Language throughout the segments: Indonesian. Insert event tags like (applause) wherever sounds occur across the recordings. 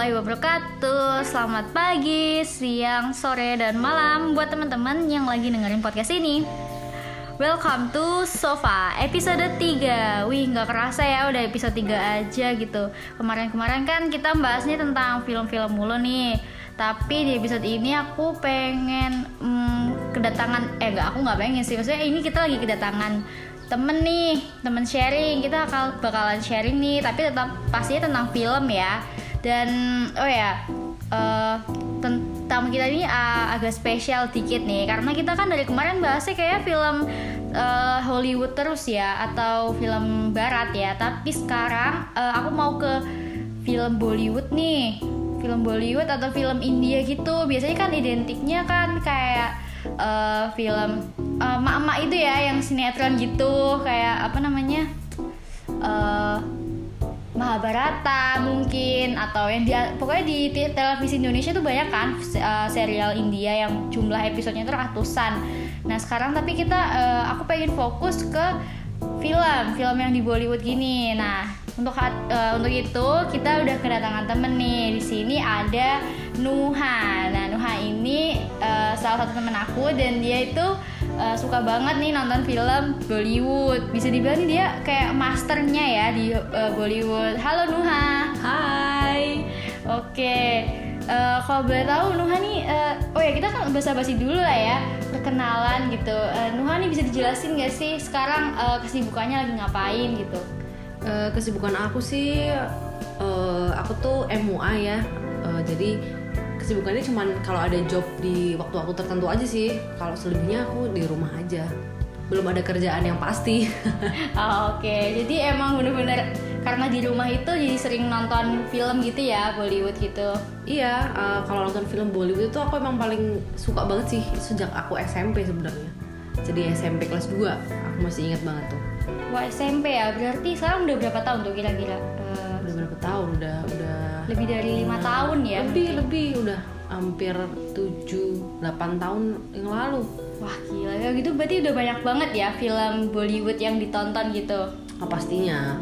Warahmatullahi wabarakatuh. Selamat pagi, siang, sore, dan malam Buat teman-teman yang lagi dengerin podcast ini. Welcome to Sofa episode 3 Wih nggak kerasa ya udah episode 3 aja gitu. Kemarin-kemarin kan kita bahasnya tentang film-film mulu nih. Tapi di episode ini aku pengen hmm, kedatangan Eh nggak aku nggak pengen sih. Maksudnya ini kita lagi kedatangan temen nih temen sharing. Kita bakal bakalan sharing nih tapi tetap pastinya tentang film ya dan oh ya uh, tamu kita ini uh, agak spesial dikit nih. Karena kita kan dari kemarin bahasnya kayak film uh, Hollywood terus ya atau film Barat ya. Tapi sekarang uh, aku mau ke film Bollywood nih. Film Bollywood atau film India gitu. Biasanya kan identiknya kan kayak uh, film uh, mak-mak itu ya yang sinetron gitu. Kayak apa namanya uh, Mahabharata mungkin atau yang dia pokoknya di televisi Indonesia tuh banyak kan uh, serial India yang jumlah episodenya itu ratusan. Nah sekarang tapi kita uh, aku pengen fokus ke film film yang di Bollywood gini. Nah untuk uh, untuk itu kita udah kedatangan temen nih di sini ada Nuha. Nah Nuha ini salah satu temen aku dan dia itu uh, suka banget nih nonton film Bollywood. Bisa dibilang nih dia kayak masternya ya di uh, Bollywood. Halo Nuha. Hai. Oke. Okay. Uh, kalau boleh tahu Nuha nih, uh, oh ya kita kan basa-basi dulu lah ya perkenalan gitu. Uh, Nuha nih bisa dijelasin gak sih sekarang uh, kesibukannya lagi ngapain gitu? uh, kesibukan aku sih uh, aku tuh MUA ya uh, jadi kesibukannya cuman kalau ada job di waktu-waktu tertentu aja sih. Kalau selebihnya aku di rumah aja. Belum ada kerjaan yang pasti. (laughs) Oh, oke. Okay. jadi emang bener-bener karena di rumah itu jadi sering nonton film gitu ya Bollywood gitu? Iya uh, kalau nonton film Bollywood itu aku emang paling suka banget sih sejak aku SMP sebenarnya. Jadi SMP kelas 2 aku masih ingat banget tuh. Wah SMP ya, berarti sekarang udah berapa tahun tuh kira-kira? Uh, udah berapa tahun? Udah udah lebih dari lima tahun ya? Lebih lebih udah hampir 7 8 tahun yang lalu. Wah gila ya gitu berarti udah banyak banget ya film Bollywood yang ditonton gitu. Nah, pastinya.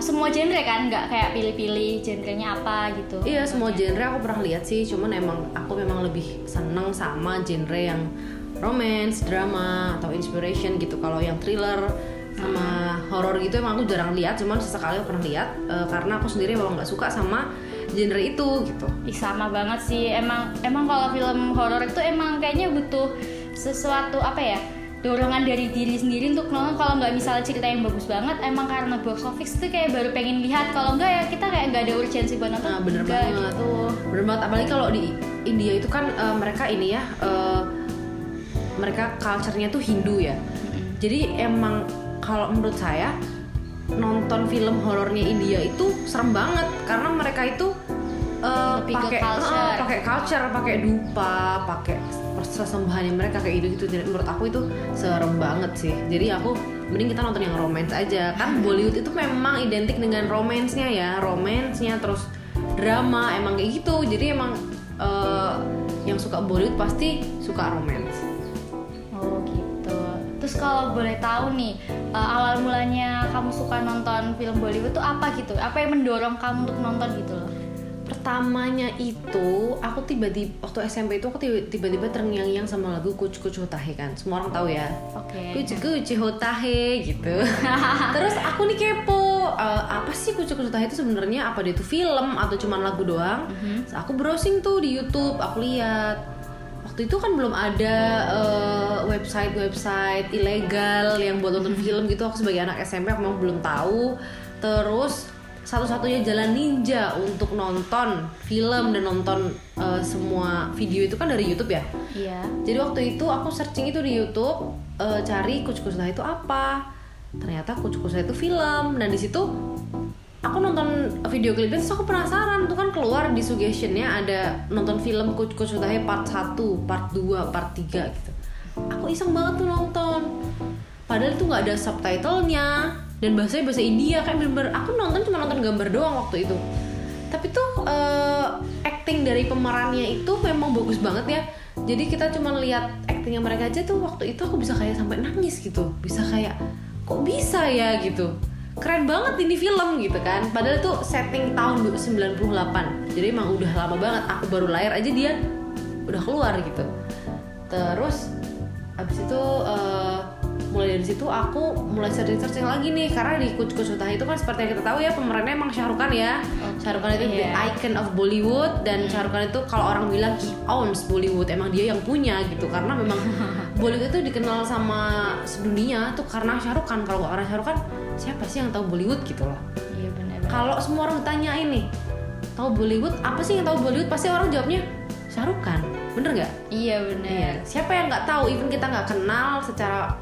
Semua genre kan, nggak kayak pilih-pilih genrenya apa gitu. Iya semua genre aku pernah lihat sih, cuman emang aku memang lebih seneng sama genre yang romance, drama atau inspiration gitu. Kalau yang thriller sama horor gitu emang aku jarang lihat cuman sesekali aku pernah lihat uh, karena aku sendiri memang nggak suka sama genre itu gitu. Ih, sama banget sih. Emang emang kalau film horor itu emang kayaknya butuh sesuatu apa ya dorongan dari diri sendiri untuk nonton. Kalau nggak misalnya cerita yang bagus banget emang karena box office tuh kayak baru pengen lihat. Kalau nggak ya kita kayak nggak ada urgensi buat nonton. Nah, bener banget. gitu. bener banget. Apalagi kalau di India itu kan uh, mereka ini ya uh, mereka culture-nya tuh Hindu ya. Jadi emang kalau menurut saya nonton film horornya India itu serem banget. Karena mereka itu uh, pakai uh, pakai culture, pakai dupa, pakai sesembahannya mereka kayak gitu gitu. Jadi menurut aku itu serem banget sih. Jadi aku mending kita nonton yang romance aja. Kan Bollywood itu memang identik dengan romansnya ya, romansnya terus drama emang kayak gitu. Jadi emang uh, yang suka Bollywood pasti suka romance. Oh gitu. Terus kalau boleh tahu nih, uh, awal mulanya kamu suka nonton film Bollywood tuh apa gitu? Apa yang mendorong kamu untuk nonton gitu loh? Pertamanya itu aku tiba-tiba waktu SMP itu aku tiba-tiba terngiang-ngiang sama lagu Kuch Kuch Hotahe kan. Semua orang tahu ya. Okay. Kuch Kuch Hotahe gitu. (laughs) Terus aku nih kepo, uh, apa sih Kuch Kuch Hotahe itu sebenarnya apa dia itu film atau cuma lagu doang? Mm -hmm. so, aku browsing tuh di YouTube, aku lihat waktu itu kan belum ada uh, website-website ilegal yang buat nonton film gitu aku sebagai anak SMP aku memang belum tahu terus satu-satunya jalan ninja untuk nonton film dan nonton uh, semua video itu kan dari YouTube ya. Iya. Jadi waktu itu aku searching itu di YouTube uh, cari kucing itu apa. Ternyata kucing itu film dan di situ aku nonton video klipnya terus aku penasaran tuh kan keluar di suggestionnya ada nonton film Utahe part 1, part 2, part 3 gitu aku iseng banget tuh nonton padahal itu nggak ada subtitlenya dan bahasanya bahasa India kayak bener-bener aku nonton cuma nonton gambar doang waktu itu. Tapi tuh uh, acting dari pemerannya itu memang bagus banget ya. Jadi kita cuma lihat actingnya mereka aja tuh waktu itu aku bisa kayak sampai nangis gitu. Bisa kayak kok bisa ya? gitu. Keren banget ini film gitu kan. Padahal itu setting tahun 98 jadi emang udah lama banget. Aku baru lahir aja dia udah keluar gitu. Terus abis itu uh, mulai dari situ aku mulai searching searching lagi nih. Karena di Kuch Kuch Utah itu kan seperti yang kita tahu ya pemerannya emang Khan ya. Okay, Khan itu the yeah. icon of Bollywood dan Khan itu kalau orang bilang he owns Bollywood emang dia yang punya gitu. Karena memang (laughs) Bollywood itu dikenal sama sedunia tuh karena Khan. Kalau Rukh Khan siapa sih yang tahu Bollywood gitu loh. Iya benar kalau semua orang ditanya ini tahu Bollywood? Apa sih yang tahu Bollywood? Pasti orang jawabnya Khan. Bener nggak? Iya benar. Iya. Siapa yang nggak tahu? Even kita nggak kenal secara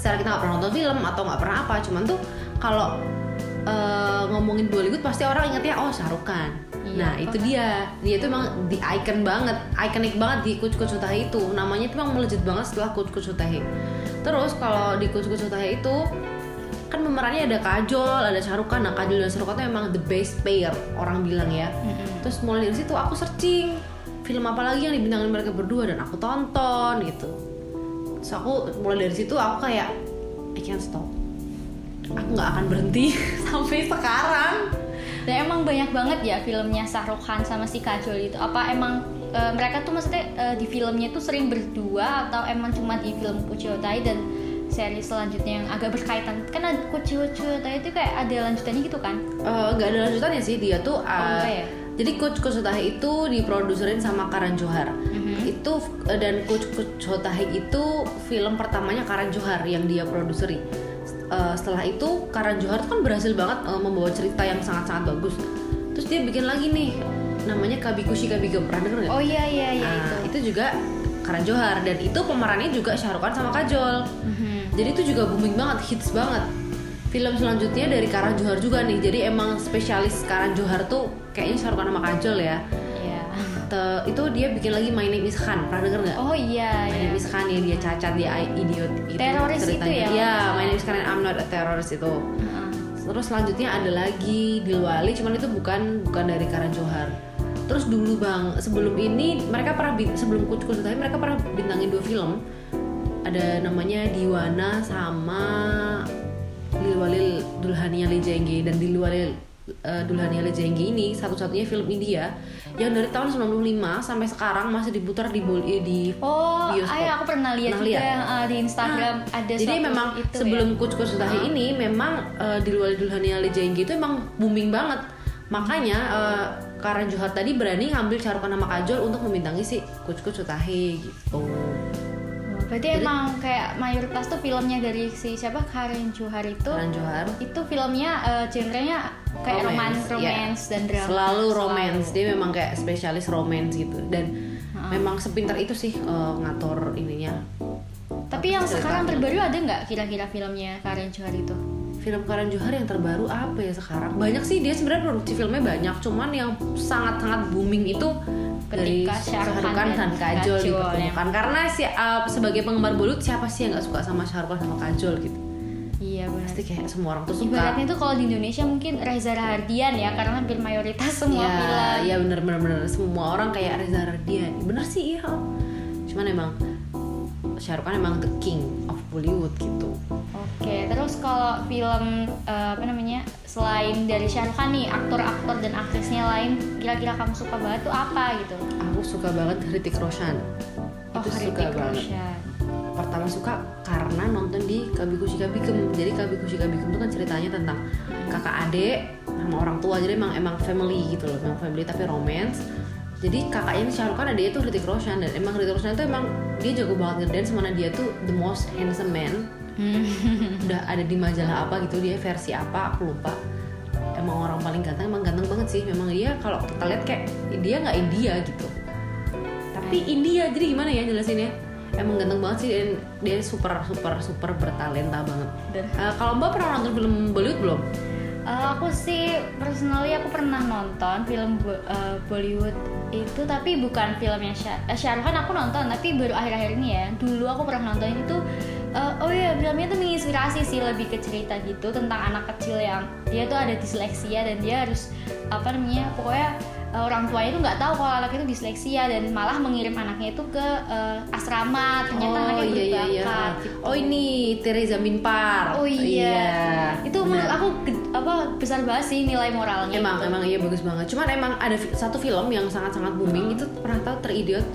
secara kita nggak pernah nonton film atau nggak pernah apa, cuman tuh kalau eh, ngomongin Bollywood pasti orang ingetnya oh Khan. Iya, nah itu dia, dia tuh emang di icon banget, ikonik banget di Kuch Kuch Utahe itu. Namanya tuh emang melejit banget setelah Kuch Kuch Utahe. Terus kalau di Kuch Kuch Utahe itu kan pemerannya ada Kajol, ada Khan. Nah Kajol dan Khan tuh emang the best pair orang bilang ya. Terus mulai dari situ aku searching film apa lagi yang dibintangin mereka berdua dan aku tonton gitu. Terus aku mulai dari situ aku kayak I can't stop. Aku nggak akan berhenti (laughs) sampai sekarang. Dan emang banyak banget ya filmnya Shah Rukh Khan sama si Kajol itu. Apa emang eh, mereka tuh maksudnya eh, di filmnya tuh sering berdua atau emang cuma di film Kuchiotai dan seri selanjutnya yang agak berkaitan? Kan ada Kuchiotai itu kayak ada lanjutannya gitu kan? Eh, nggak ada lanjutannya sih dia tuh. enggak ya? Jadi Coach itu diproduserin sama Karan Johar. Itu eh, dan Coach Coach Hotahe itu film pertamanya Karan Johar yang dia produseri. Eh, setelah itu Karan Johar kan berhasil banget eh, membawa cerita yang sangat-sangat bagus. Terus dia bikin lagi nih namanya Kabikushi Kabigem pernah denger nggak? Oh iya iya iya Nah, itu. itu juga Karan Johar dan itu pemerannya juga Khan sama Kajol. Mhm. Jadi itu juga booming banget, hits banget. Film selanjutnya dari Karan Johar juga nih. Jadi emang spesialis Karan Johar tuh kayaknya Khan sama Kajol ya. Te- itu dia bikin lagi My Name is Khan. Pernah denger nggak? Oh iya My iya. Name is Khan ya dia cacat dia idiot itu Teroris itu ya? Iya, My Name is Khan and I'm not a terrorist itu. Heeh. Terus selanjutnya ada lagi Dilwali, cuman itu bukan bukan dari Karan Johar. Terus dulu bang, sebelum ini mereka pernah sebelum Kuch Kuch Hotahe, mereka pernah bintangin dua film. Ada namanya Diwana sama Dilwali Dulhania Le Jenge dan Dilwali eh, Dulhania Le Jenge ini satu-satunya film India yang dari tahun 95 sampai sekarang masih diputar di bol- eh, di Oh, Bioskop. ayah aku pernah lihat juga lihat? eh, di Instagram ada Jadi memang itu sebelum ya. Kuch Kuch Utahe ini memang eh, di luar Dulhania Le Jenggi itu emang booming banget. Makanya eh, Karan Johar tadi berani ngambil Khan sama Kajol untuk membintangi si Kuch Kuch Utahe gitu. Berarti emang kayak mayoritas tuh filmnya dari si siapa Karin Johar itu Karan Johar itu filmnya eh, genrenya kayak romance, Romance, romance dan drama. selalu romance. Dia memang kayak spesialis romance gitu dan memang sepintar itu sih eh, ngatur ininya. Tapi yang Cerita. sekarang terbaru ada nggak kira-kira filmnya Karin Johar itu? Film Karan Johar yang terbaru apa ya sekarang? Banyak sih dia sebenarnya produksi filmnya banyak, cuman yang sangat-sangat booming itu Ketika Khan dan Kajol Kajol, dipertemukan. Karena si uh, sebagai penggemar Bollywood siapa sih yang nggak suka sama Khan sama Kajol gitu? Iya benar. Pasti kayak semua orang tuh suka. Ibaratnya tuh kalau di Indonesia mungkin Reza Rahardian ya karena hampir mayoritas semua Iya, film. iya bener bener bener semua orang kayak Reza Radian. Bener sih iya. Cuman emang Shah Rukh Khan emang the king of Bollywood gitu. Oke, terus kalau film eh, apa namanya selain dari Khan nih aktor-aktor dan aktrisnya lain kira-kira kamu suka banget tuh apa gitu? Aku suka banget Hrithik Roshan. Oh, itu suka Hrithik banget. Roshan. pertama suka karena nonton di Kabikushi Kabigem jadi Kabikushi Kabigem itu kan ceritanya tentang kakak adik sama orang tua jadi emang emang family gitu loh emang family tapi romance jadi kakaknya ini Shah Rukh Khan adiknya tuh Hrithik Roshan dan emang Hrithik Roshan tuh emang dia jago banget ngedance mana dia tuh the most handsome man Hmm. udah ada di majalah apa gitu dia versi apa aku lupa. Emang orang paling ganteng emang ganteng banget sih. Memang dia kalau kita lihat kayak dia nggak India gitu. Tapi India jadi gimana ya jelasinnya? Emang ganteng banget sih dan dia super super super bertalenta banget. Eh, kalau mbak pernah nonton film Bollywood belum? Eh, aku sih personally aku pernah nonton film eh, Bollywood itu tapi bukan filmnya Rukh Khan aku nonton tapi baru akhir-akhir ini ya. Dulu aku pernah nonton itu eh, oh iya filmnya tuh menginspirasi sih lebih ke cerita gitu tentang anak kecil yang dia tuh ada disleksia dan dia harus apa namanya pokoknya uh, orang tuanya itu nggak tahu kalau anaknya itu disleksia dan malah mengirim anaknya itu ke uh, asrama ternyata oh anaknya iya iya iya. berbakat gitu. Oh ini Teresa Minpar. Oh iya. itu menurut aku apa besar banget sih nilai moralnya Emang itu. emang iya bagus banget. Cuman emang ada satu film yang sangat-sangat booming itu pernah tahu Teridiot?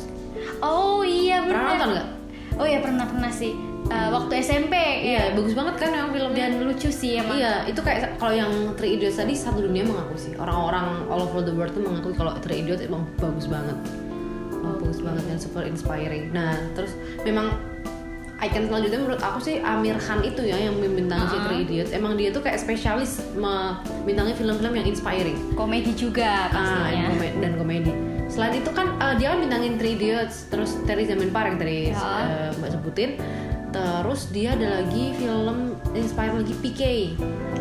oh iya benar Pernah nonton nggak? Oh iya pernah pernah sih Uh, waktu SMP Iya, ya bagus banget kan emang filmnya. dan lucu sih emang Iya, itu kayak kalau yang Three Idiots tadi satu dunia mengaku sih. Orang-orang all over the world tuh mengakui kalau Three Idiots emang bagus banget. Emang bagus banget dan super inspiring. Nah, terus memang icon selanjutnya menurut aku sih Amir Khan itu ya yang membintangi si Uh-uh. Three Idiots. Emang dia tuh kayak spesialis membintangi film-film yang inspiring. komedi juga Ah, pastinya dan komedi, dan komedi. Selain itu kan eh, dia kan bintangin Three Idiots, terus Terry Zaman Par yang tadi Ya. eh, Mbak sebutin. Terus dia ada lagi film inspire lagi PK.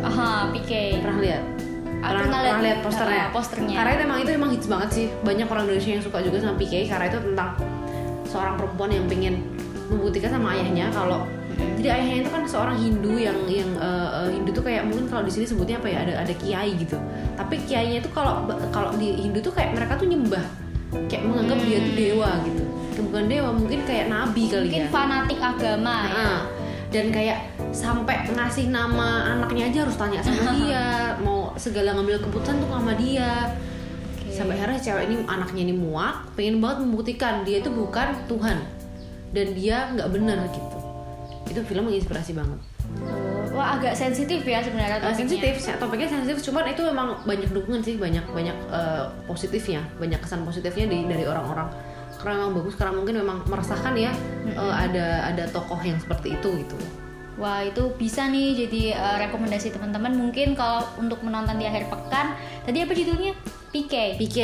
aha PK Pernah lihat? Aku pernah lihat- lihat posternya. ah, posternya. Karena itu emang itu emang hits banget sih. Banyak orang Indonesia yang suka juga sama PK karena itu tentang seorang perempuan yang pengen membuktikan sama ayahnya kalau jadi ayahnya itu kan seorang Hindu yang yang eh, Hindu tuh kayak mungkin kalau di sini sebutnya apa ya ada ada kiai gitu. Tapi kiainya itu kalau kalau di Hindu tuh kayak mereka tuh nyembah kayak menganggap dia tuh dewa gitu. Bukan dewa, mungkin kayak nabi kali mungkin ya. fanatik agama ya. Nah, dan kayak sampai ngasih nama anaknya aja harus tanya sama (laughs) dia mau segala ngambil keputusan tuh sama dia. Sampai akhirnya cewek ini anaknya ini muak pengen banget membuktikan dia itu bukan Tuhan dan dia nggak benar gitu itu film menginspirasi banget Oh, wah agak sensitif ya sebenarnya Eh, topiknya. sensitif se- topiknya sensitif cuman itu memang banyak dukungan sih banyak banyak eh, positifnya banyak kesan positifnya di, dari orang-orang karena memang bagus karena mungkin memang meresahkan ya eh, ada ada tokoh yang seperti itu gitu Wah itu bisa nih jadi eh, rekomendasi teman-teman mungkin kalau untuk menonton di akhir pekan. Tadi apa judulnya? PK. PK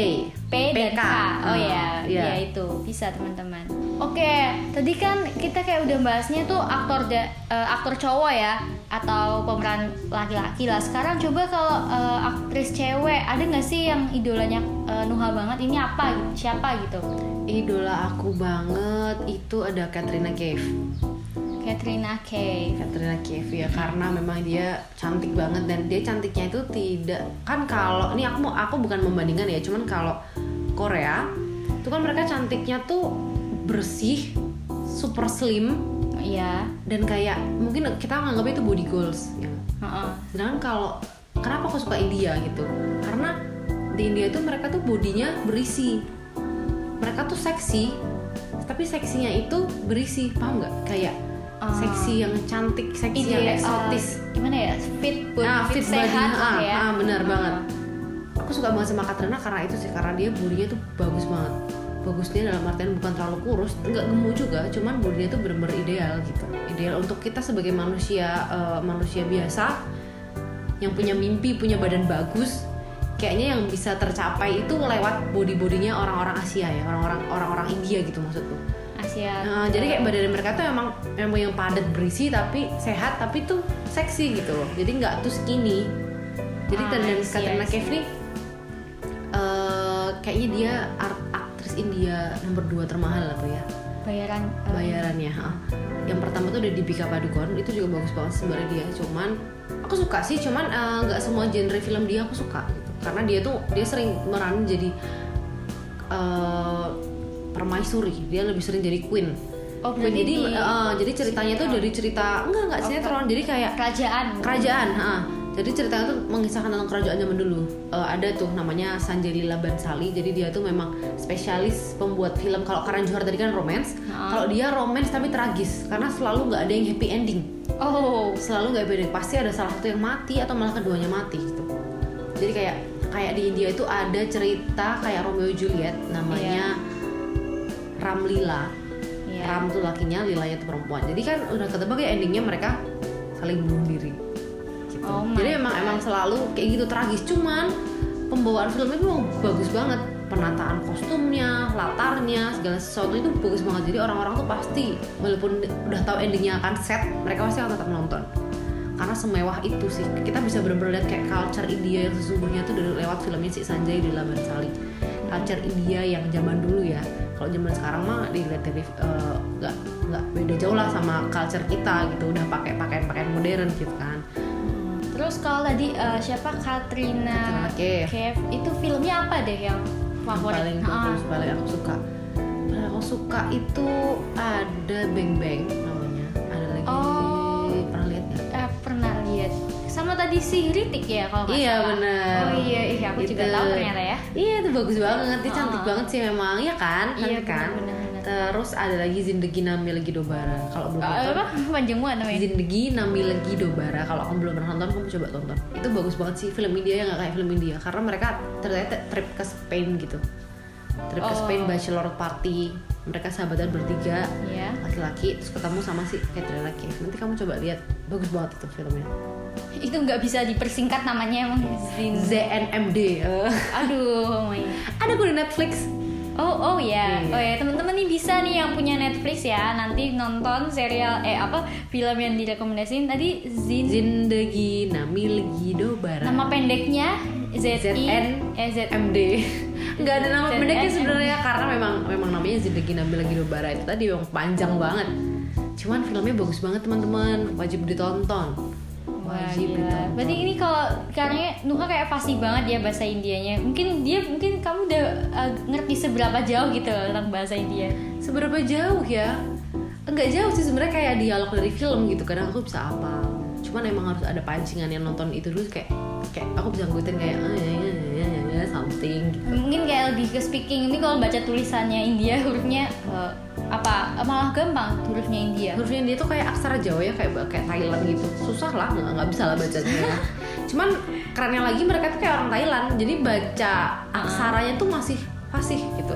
P dan PK. K. Oh ya, Ah, iya. ya itu bisa teman-teman. Oke, tadi kan kita kayak udah bahasnya tuh aktor da- eh, aktor cowok ya atau pemeran laki-laki lah. Sekarang coba kalau eh, aktris cewek ada nggak sih yang idolanya eh, Nuha banget? Ini apa? gitu? Siapa gitu? Idola aku banget itu ada Katrina Kaif. Katrina Kaif. Katrina Kaif ya karena memang dia cantik banget dan dia cantiknya itu tidak kan kalau ini aku mau aku bukan membandingkan ya cuman kalau Korea itu kan mereka cantiknya tuh bersih, super slim Iya. dan kayak mungkin kita nganggapnya itu body goals ya. Heeh. Sedangkan kalau kenapa aku suka India gitu? Karena di India itu mereka tuh bodinya berisi. Mereka tuh seksi, tapi seksinya itu berisi, paham nggak? Kayak Ah. seksi yang cantik, seksi Ide, yang eh, eksotis. gimana ya? Fit, body, ah, fit, fit body, sehat ah, lah ya. ah, benar Ah. banget. Aku suka banget sama Katrina karena itu sih, karena dia bodinya tuh bagus banget. Bagusnya dalam artian bukan terlalu kurus, nggak gemuk juga, cuman bodinya tuh bener-bener ideal gitu. Ideal untuk kita sebagai manusia eh, manusia biasa yang punya mimpi, punya badan bagus, kayaknya yang bisa tercapai itu lewat body bodinya orang-orang Asia ya, orang-orang orang-orang India gitu maksudku. Asia. Nah, jadi kayak badan mereka tuh emang emang yang padat berisi tapi sehat tapi tuh seksi gitu loh. Jadi nggak tuh skinny. Jadi Ah, dan Katrina I see. Kaif nih eh, kayaknya dia art aktris India nomor 2 termahal apa ya bayaran eh, bayarannya. ha. Yang pertama tuh ada Dipika Padukone itu juga bagus banget sebenarnya dia. Cuman aku suka sih, cuman eh, nggak semua genre film dia aku suka gitu. Karena dia tuh dia sering meranin jadi eh, permaisuri. Dia lebih sering jadi queen. Oh, Nah, berarti jadi di eh, jadi ceritanya tuh dari cerita enggak enggak sinetron. Jadi kayak kerajaan. kerajaan ha. Jadi ceritanya tuh mengisahkan tentang kerajaan zaman dulu. Eh, ada tuh namanya Sanjay Lila Bansali jadi dia tuh memang spesialis pembuat film. Kalau Karan Johar tadi kan romance. Kalau dia romance tapi tragis. Karena selalu nggak ada yang happy ending. Oh, selalu nggak happy ending. Pasti ada salah satu yang mati atau malah keduanya mati gitu. Jadi kayak kayak di India itu ada cerita kayak Romeo Juliet. Namanya Ramlila. Iya. Ram tuh lakinya, Lilanya tuh perempuan. Jadi kan udah ketebak ya endingnya mereka saling bunuh diri. Gitu. Oh Jadi emang emang selalu kayak gitu tragis. Cuman pembawaan filmnya itu bagus banget. Penataan kostumnya, latarnya, segala sesuatu itu bagus banget. Jadi orang-orang tuh pasti walaupun udah tahu endingnya akan set, mereka pasti akan tetap nonton. Karena semewah itu sih. Kita bisa benar-benar lihat kayak culture India yang sesungguhnya tuh dari lewat filmnya si Sanjay Leela Bansali. Culture India yang zaman dulu ya. Kalau zaman sekarang mah dilihat dari eh, nggak nggak beda jauh lah sama culture kita gitu. Udah pakai pakaian-pakaian modern gitu kan. Terus kalau tadi eh, siapa Katrina. Kaif, itu filmnya apa deh yang favorit? paling Ah, bagus paling aku suka paling aku suka itu ada Bang Bang namanya ada lagi Oh. pernah lihat nggak eh, pernah lihat. Sama tadi si Ritik ya kalau nggak Iya, benar. Oh iya, iya aku juga Itu. tahu ternyata ya. iya itu bagus banget dia cantik banget sih memang ya kan Iya, kan benar, benar. Terus ada lagi Zindagi Nami Lagi Dobara kalau belum Eh, nonton apa panjang banget namanya? Zindagi Nami Lagi Dobara kalau kamu belum pernah nonton kamu coba tonton itu bagus banget sih film India yang nggak kayak film India karena mereka ternyata trip ke Spain gitu trip ke Oh. Spain bachelor party mereka sahabatan bertiga Iya. laki-laki terus ketemu sama si Katrina Kaif nanti kamu coba lihat bagus banget itu filmnya Itu nggak bisa dipersingkat namanya emang. ZNMD. Aduh, my. ada kok di Netflix Oh, oh ya, Iya. oh ya teman-teman nih bisa nih yang punya Netflix ya. Nanti nonton serial eh apa film yang direkomendasiin tadi Zin. Zindagi Nami Lagi Dobara nama pendeknya Z I ZN eh Z MD (laughs) nggak ada nama pendeknya sebenarnya karena memang memang namanya Zindagi Nami Lagi Dobara itu tadi memang panjang banget. Cuman filmnya bagus banget teman-teman. Wajib ditonton wajib ditonton Berarti ini kalau karena Nuha kayak fasih banget ya bahasa Indianya. Mungkin dia mungkin kamu udah uh, ngerti seberapa jauh gitu loh tentang bahasa India. seberapa jauh ya enggak jauh sih sebenarnya kayak dialog dari film gitu kadang aku bisa apa cuman emang harus ada pancingan yang nonton itu dulu kayak kayak aku bisa ngikutin kayak eh, ya, ya, ya, ya, ya, something gitu. Mungkin kayak lebih ke speaking ini kalau baca tulisannya India hurufnya uh, apa malah gampang hurufnya India. hurufnya dia tuh kayak aksara Jawa ya kayak kayak Thailand gitu susah lah nggak nggak bisa lah bacanya ya. (laughs) cuman kerennya lagi mereka tuh kayak orang Thailand jadi baca aksaranya tuh masih fasih gitu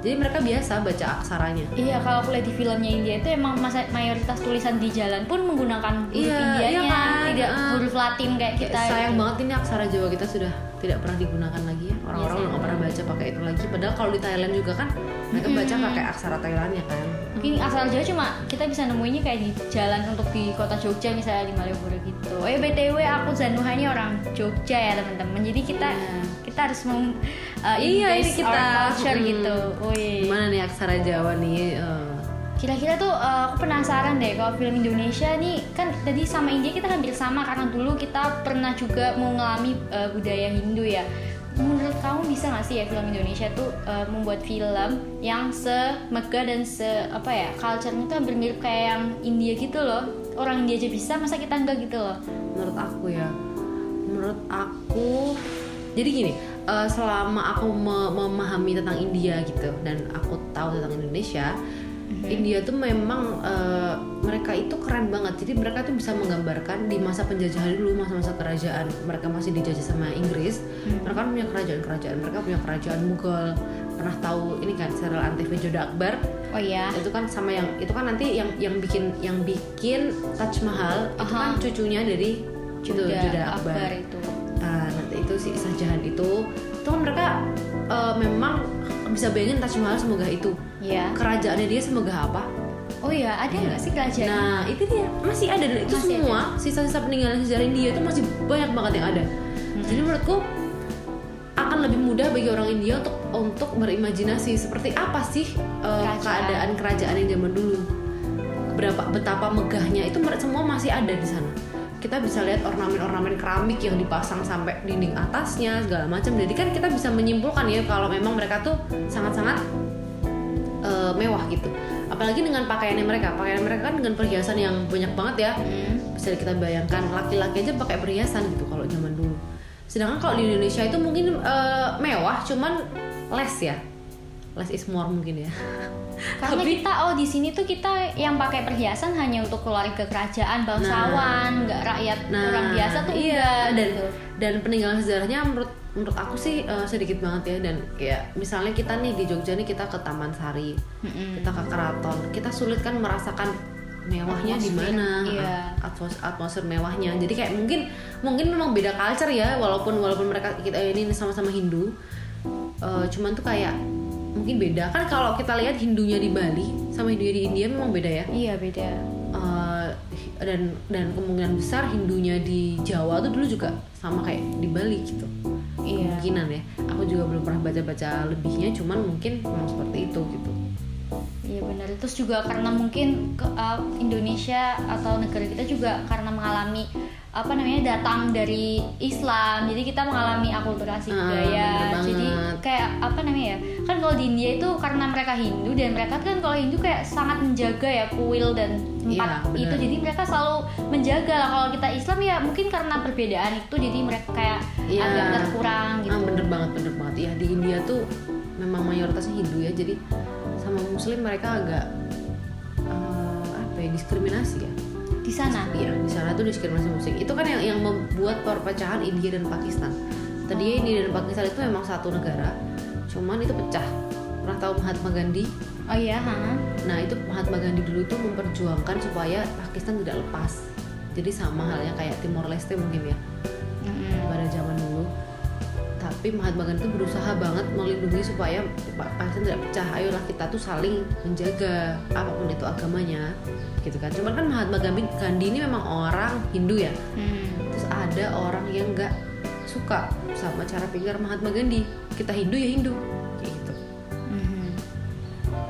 jadi mereka biasa baca aksaranya Iya, kalau aku lihat di filmnya India itu emang masa mayoritas tulisan di jalan pun menggunakan huruf Iya, Indianya, iya kan? tidak Heeh. huruf Latin kayak kita. Sayang gitu. banget ini aksara Jawa kita sudah tidak pernah digunakan lagi ya orang-orang Iya, udah nggak pernah baca pakai itu lagi padahal kalau di Thailand juga kan mereka baca pakai aksara Thailandnya kan Mungkin asal Jawa cuma kita bisa nemuinnya kayak di jalan untuk di kota Jogja misalnya di Malioboro gitu. Oh ya btw aku Zanuhanya orang Jogja ya teman-teman. Jadi kita Iya. kita harus mem uh, Iya, ini kita. culture Hmm. gitu. Wih. gimana nih aksara Jawa nih eh, Kira-kira tuh uh, aku penasaran deh kalau film Indonesia nih tadi sama India kita hampir sama karena dulu kita pernah juga mengalami uh, budaya Hindu ya. Menurut kamu bisa nggak sih ya film Indonesia tuh uh, membuat film yang semegah dan se apa ya culture-nya tuh hampir mirip kayak yang India gitu loh. Orang India aja bisa, masa kita enggak gitu loh? menurut aku ya menurut aku jadi gini eh, selama aku me- memahami tentang India gitu dan aku tahu tentang Indonesia India tuh memang eh, mereka itu keren banget jadi mereka tuh bisa menggambarkan di masa penjajahan dulu masa-masa kerajaan mereka masih dijajah sama Inggris mereka kan punya kerajaan-kerajaan mereka punya kerajaan Mughal pernah tahu ini kan serial Antv Joda Akbar Oh iya. itu kan sama yang itu kan nanti yang yang bikin yang bikin Taj Mahal itu Aha. kan cucunya dari itu Joda Joda Akbar Akbar. itu. Nah, nanti itu si Shah Jahan itu itu kan mereka eh, memang bisa bayangin Taj Mahal semegah itu. Iya. Kerajaannya dia semegah apa? Oh iya, ada nggak sih kerajaan? Nah, itu dia masih ada dan itu Masih semua sisa-sisa peninggalan sejarah India itu masih banyak banget yang ada. Jadi menurutku akan lebih mudah bagi orang India untuk untuk berimajinasi seperti apa sih eh, Kerajaan. keadaan kerajaan yang zaman dulu. Berapa betapa megahnya itu semua masih ada di sana. Kita bisa lihat ornamen-ornamen keramik yang dipasang sampai dinding atasnya segala macam. Jadi kan kita bisa menyimpulkan ya kalau memang mereka tuh sangat-sangat eh, mewah gitu. Apalagi dengan pakaiannya mereka. Pakaian mereka kan dengan perhiasan yang banyak banget ya. Hmm. Bisa kita bayangkan laki-laki aja pakai perhiasan gitu kalau zaman dulu. Sedangkan kalau di Indonesia itu mungkin eh, mewah, cuman less ya. Less is more mungkin ya. (laughs) Karena Tapi- kita oh di sini tuh kita yang pakai perhiasan hanya untuk keluarga kerajaan bangsawan, nggak rakyat orang biasa tuh iya enggak dan gitu. dan peninggalan sejarahnya menurut menurut aku sih eh, sedikit banget ya dan kayak misalnya kita nih di Jogja nih kita ke Taman Sari Mm-mm. kita ke keraton kita sulit kan merasakan mewahnya di Atmosfer, mana iya. atmos atmosfer mewahnya jadi kayak mungkin mungkin memang beda culture ya walaupun walaupun mereka kita ini sama-sama Hindu eh, cuman tuh kayak mungkin beda. Kan kalau kita lihat Hindunya di Bali sama Hindunya di India memang beda ya? Iya beda. Eh, dan dan kemungkinan besar Hindunya di Jawa tuh dulu juga sama kayak di Bali gitu. Iya. kemungkinan ya. Aku juga belum pernah baca-baca lebihnya cuman mungkin memang seperti itu gitu Iya benar. Terus juga karena mungkin ke, uh, Indonesia atau negara kita juga karena mengalami apa namanya datang dari Islam. Jadi kita mengalami akulturasi Ah, budaya. jadi kayak apa namanya ya kan kalau di India itu karena mereka Hindu dan mereka kan kalau Hindu kayak sangat menjaga ya kuil dan tempat Iya, itu. jadi mereka selalu menjaga lah. Kalau kita Islam ya mungkin karena perbedaan itu jadi mereka kayak Iya. agak terkurang gitu. Ah, bener banget bener banget. Ya di India tuh memang mayoritasnya Hindu ya. Jadi sama Muslim mereka agak eh, apa ya diskriminasi ya? Di sana? Iya di sana tuh diskriminasi musik itu kan yang yang membuat perpecahan India dan Pakistan. Tadinya India dan Pakistan itu memang satu negara cuman itu pecah. Pernah tahu Mahatma Gandhi? Oh iya ha? nah itu Mahatma Gandhi dulu itu memperjuangkan supaya Pakistan tidak lepas. Jadi sama halnya kayak Timor Leste mungkin ya. Mm-mm. pada zaman dulu tapi Mahatma Gandhi itu berusaha banget melindungi supaya Pa- Pakistan tidak pecah. Ayolah kita tuh saling menjaga apa pun itu agamanya gitu kan. Cuman kan Mahatma Gandhi, Gandhi ini memang orang Hindu ya. Hmm. terus ada orang yang nggak suka sama cara pikir Mahatma Gandhi. Kita Hindu ya Hindu gitu. Mhm.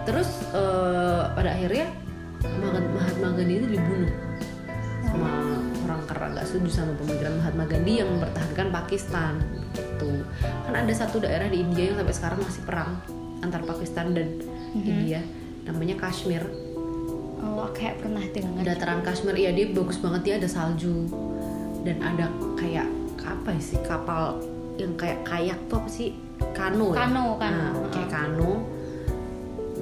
terus eh, pada akhirnya Mahat- Mahatma Gandhi itu dibunuh sama orang karena nggak setuju sama pemikiran Mahatma Gandhi yang mempertahankan Pakistan gitu. Kan ada satu daerah di India yang sampai sekarang masih perang antar Pakistan dan India. Namanya Kashmir. Oh kayak pernah dengar. Dataran Kashmir ya dia bagus banget. Dia ada salju dan ada kayak apa ya sih kapal yang kayak kayak tuh apa sih? Kano ya? Kano, kano. Nah, kayak kano.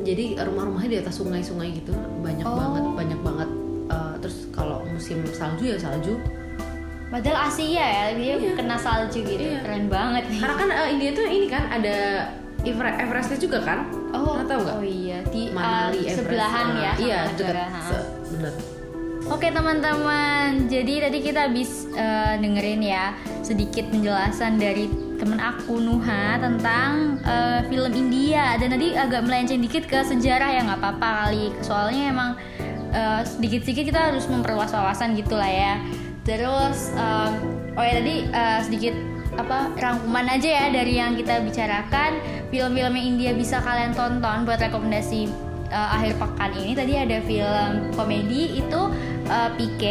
Jadi rumah-rumahnya di atas sungai-sungai gitu banyak Oh. banget banyak banget. Eh, terus kalau musim salju ya salju Padahal Asia ya, dia Iya. kena salju gitu. Iya. Keren banget nih. karena kan eh, India tuh ini kan ada Everest Everestnya juga kan Oh, Pernah tahu nggak? oh iya di Manali uh, Everest sebelahan Ah, ya sama iya dekat bener Oke teman-teman, jadi tadi kita habis uh, dengerin ya sedikit penjelasan dari temen aku Nuha tentang uh, film India dan tadi agak melenceng dikit ke sejarah ya nggak apa-apa kali soalnya emang uh, sedikit-sedikit kita harus memperluas wawasan gitu lah ya. Terus um, oh ya tadi uh, sedikit apa rangkuman aja ya dari yang kita bicarakan. Film-film yang India bisa kalian tonton buat rekomendasi uh, akhir pekan ini. Tadi ada film komedi itu uh, PK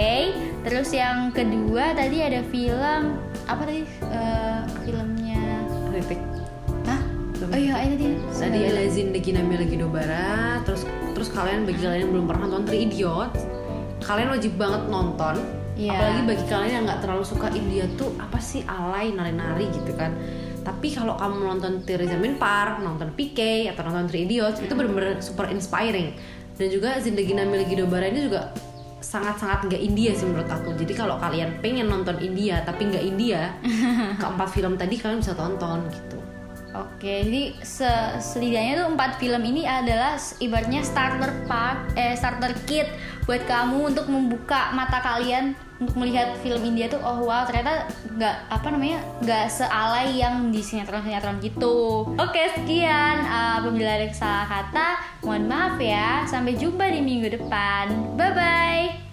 terus yang kedua tadi ada film apa tadi Uh, filmnya? Kritik. Hah? oh iya ini tadi Tadi ada Zindagi Nami lagi Dobara terus terus kalian bagi kalian yang belum pernah nonton Three Idiots. Kalian wajib banget nonton Iya. apalagi bagi kalian yang nggak terlalu suka India tuh apa sih? Alay nari-nari gitu kan. Tapi kalau kamu nonton Teresa Min Park nonton PK atau nonton Three Idiots itu benar-benar super inspiring. Dan juga Zindagi Nami lagi Dobara ini juga sangat-sangat nggak India sih menurut aku. Jadi kalau kalian pengen nonton India tapi nggak India (laughs) keempat film tadi kalian bisa tonton gitu Oke, jadi se- setidaknya tuh empat film ini adalah ibaratnya starter pack, eh starter kit buat kamu untuk membuka mata kalian untuk melihat film India tuh oh wow ternyata nggak apa namanya nggak sealai yang di sinetron sinetron gitu. Oke sekian, uh, apabila ada salah kata mohon maaf ya. Sampai jumpa di minggu depan. Bye bye.